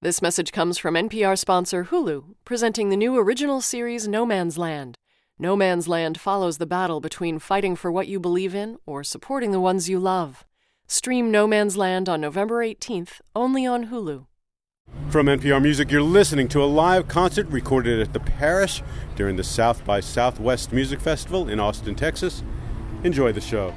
This message comes from NPR sponsor Hulu, presenting the new original series No Man's Land. No Man's Land follows the battle between fighting for what you believe in or supporting the ones you love. Stream No Man's Land on November 18th, only on Hulu. From NPR Music, you're listening to a live concert recorded at the Parish during the South by Southwest Music Festival in Austin, Texas. Enjoy the show.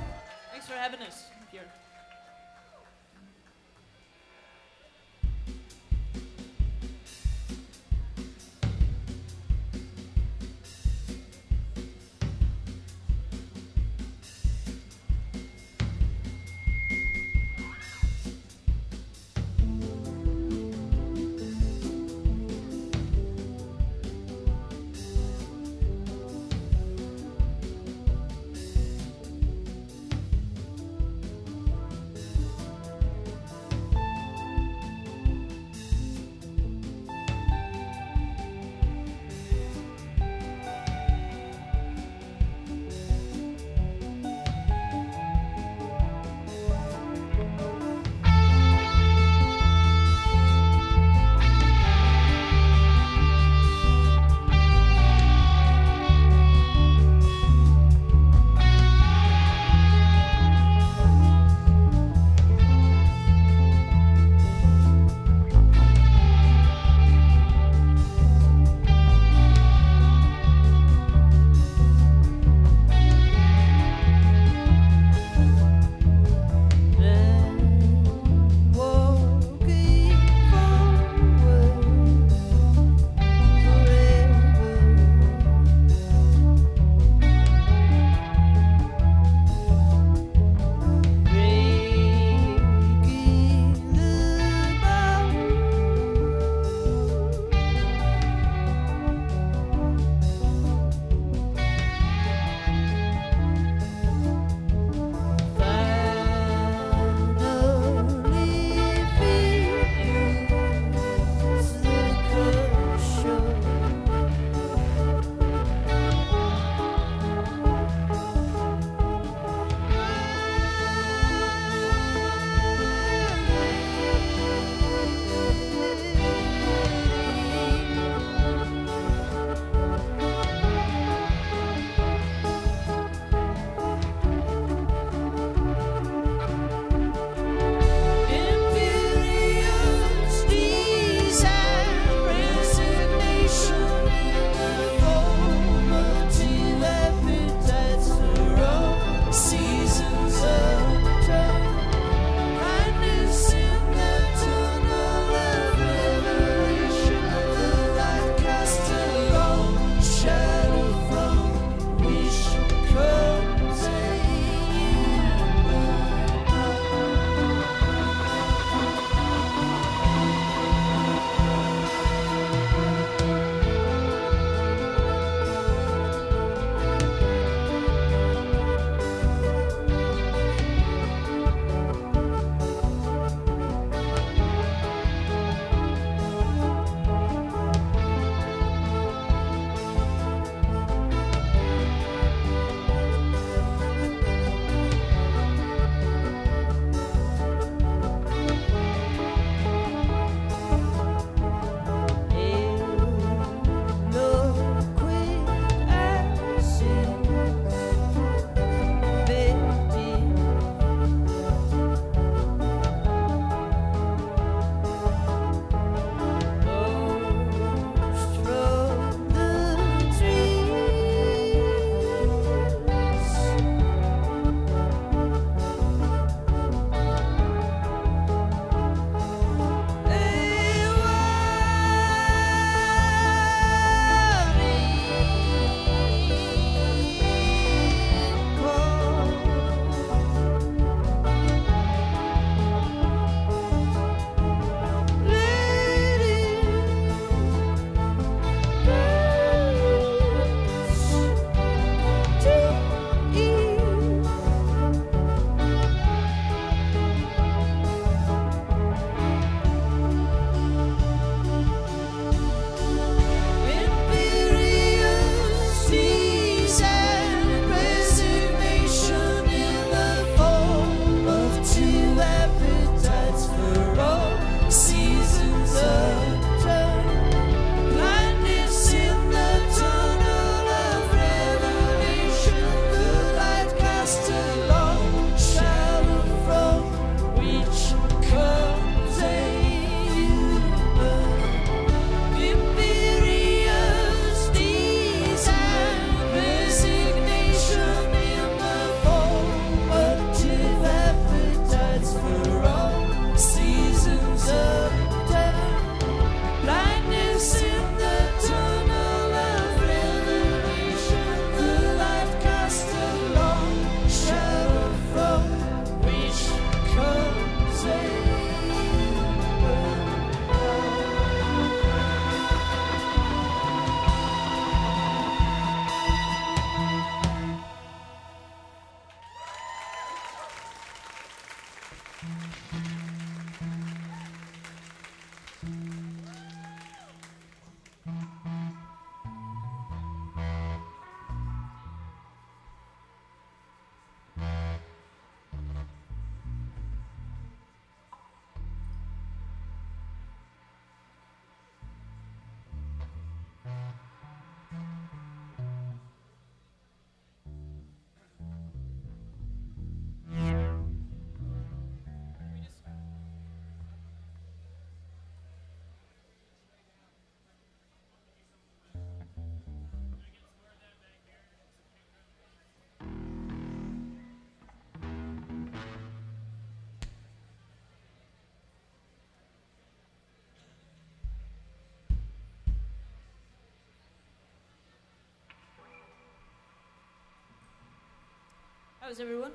How's everyone?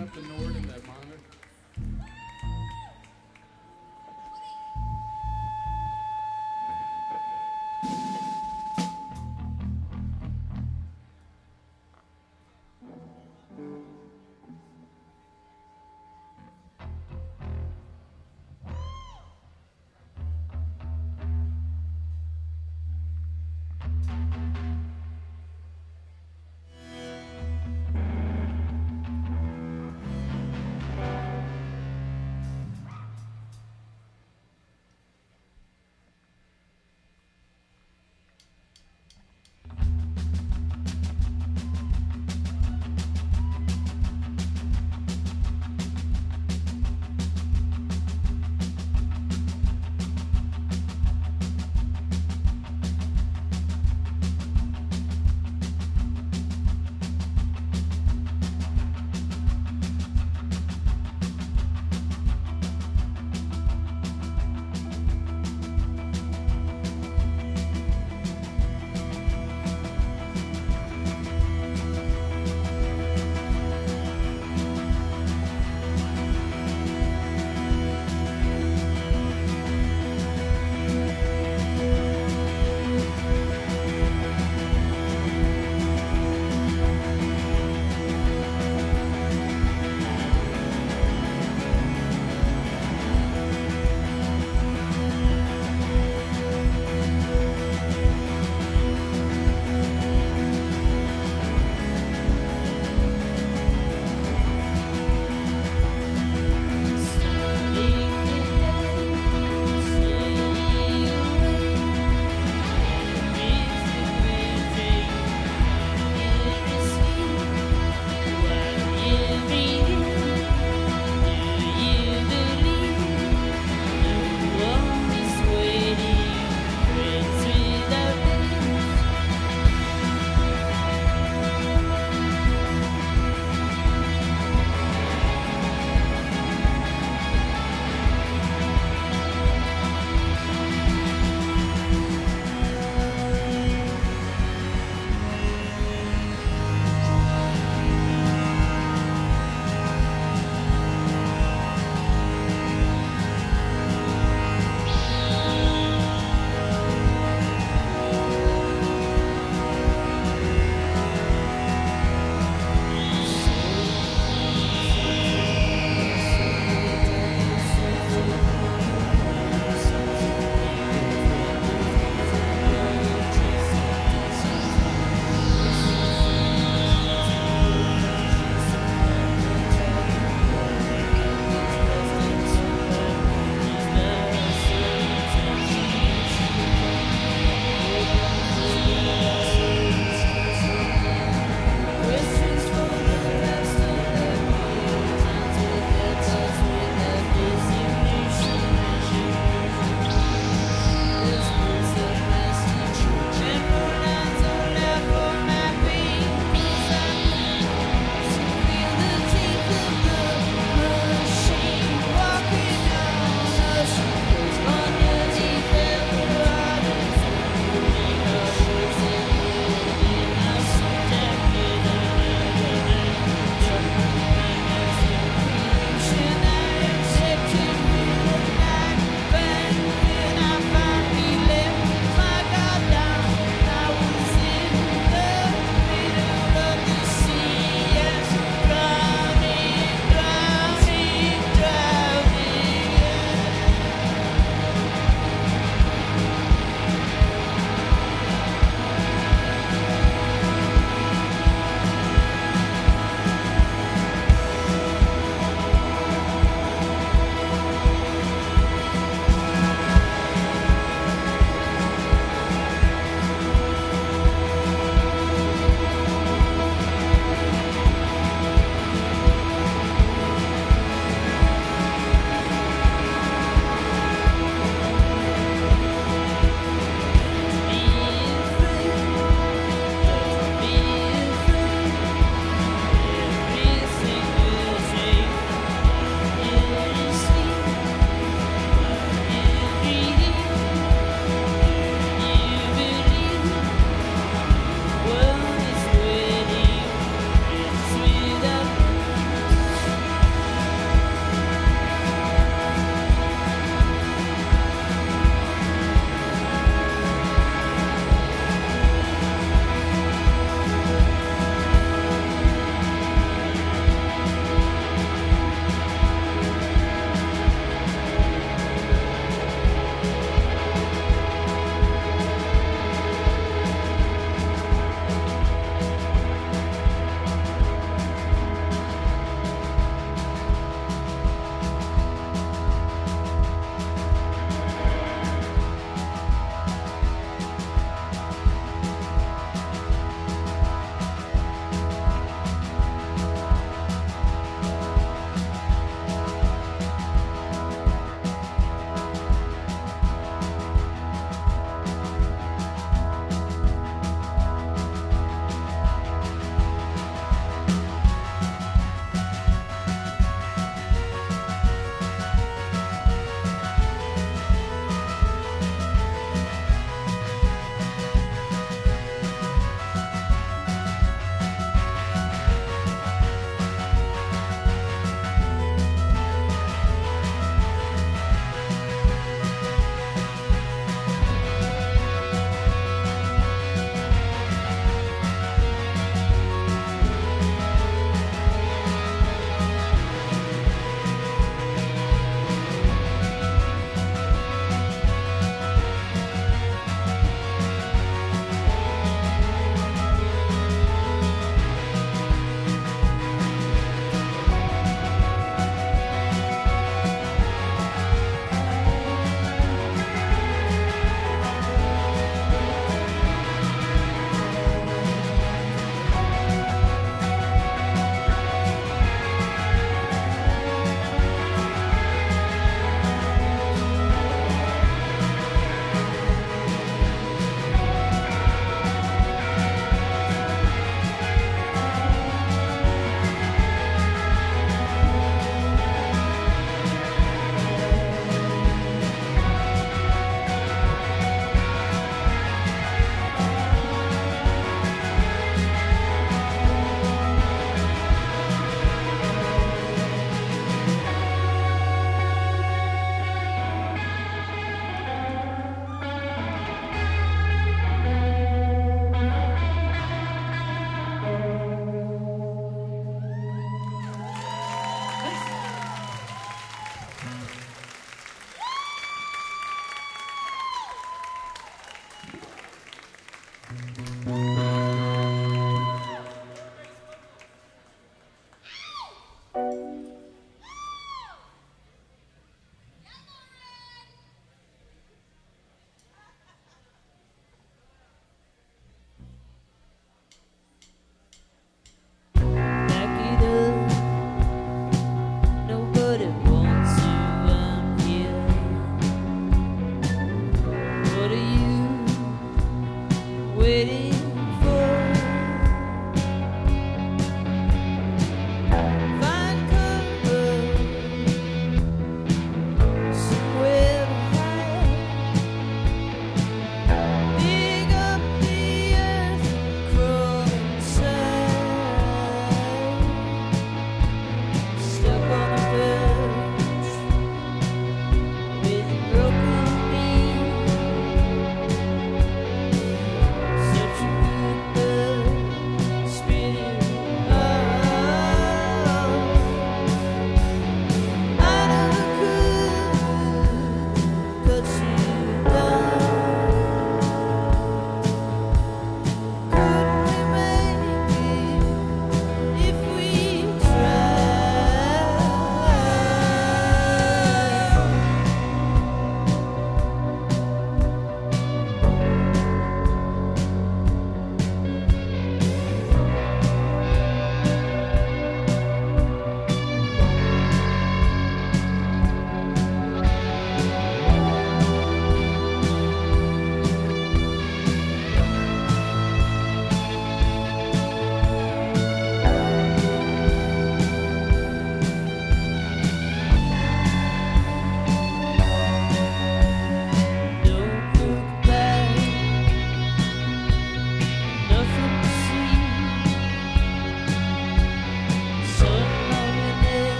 up the north.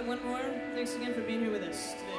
Next, one more. Thanks again for being here with us today.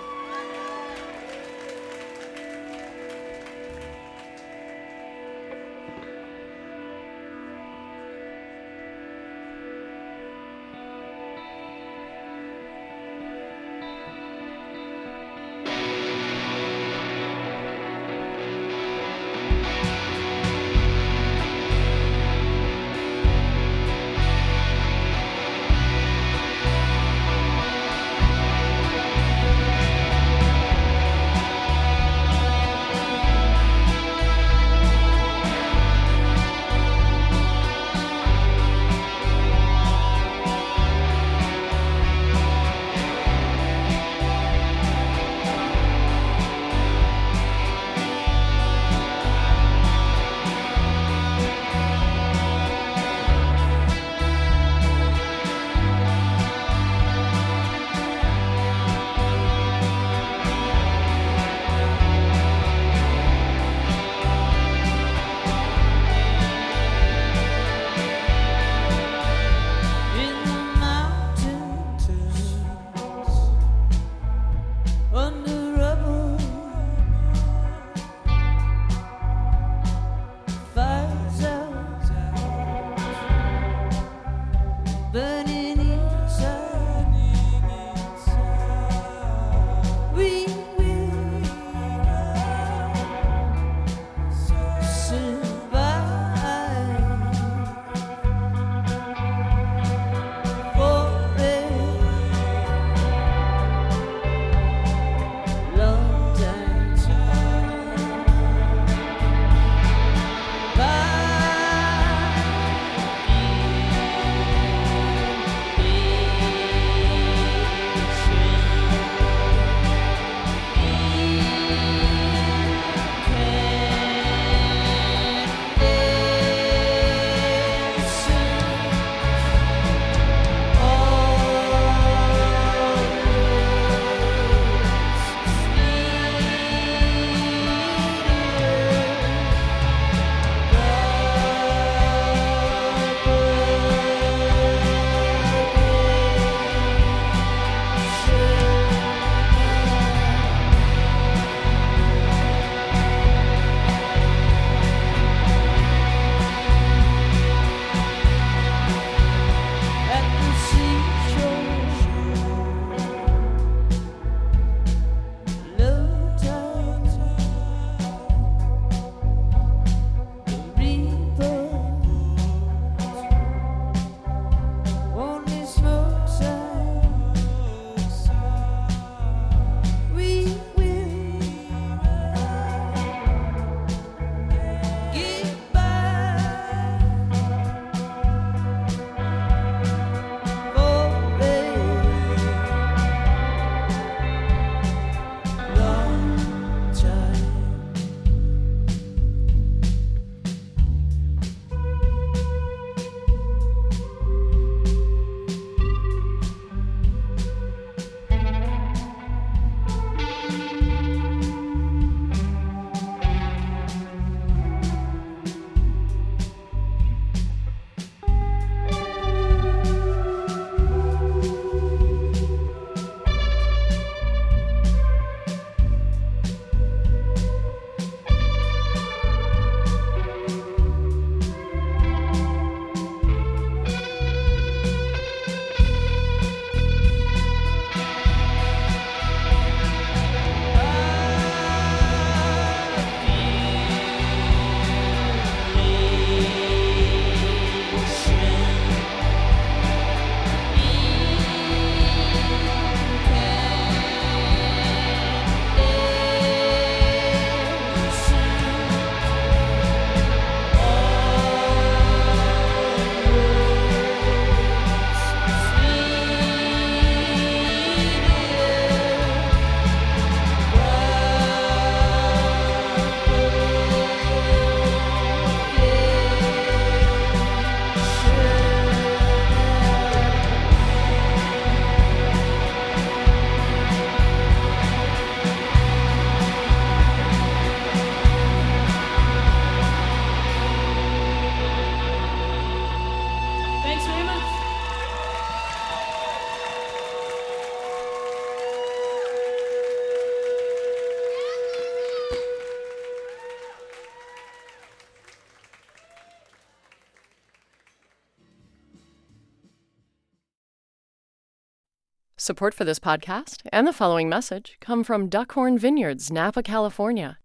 Support for this podcast and the following message come from Duckhorn Vineyards, Napa, California.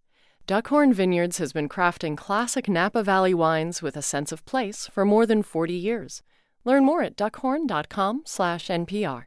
Duckhorn Vineyards has been crafting classic Napa Valley wines with a sense of place for more than 40 years. Learn more at duckhorn.com/npr.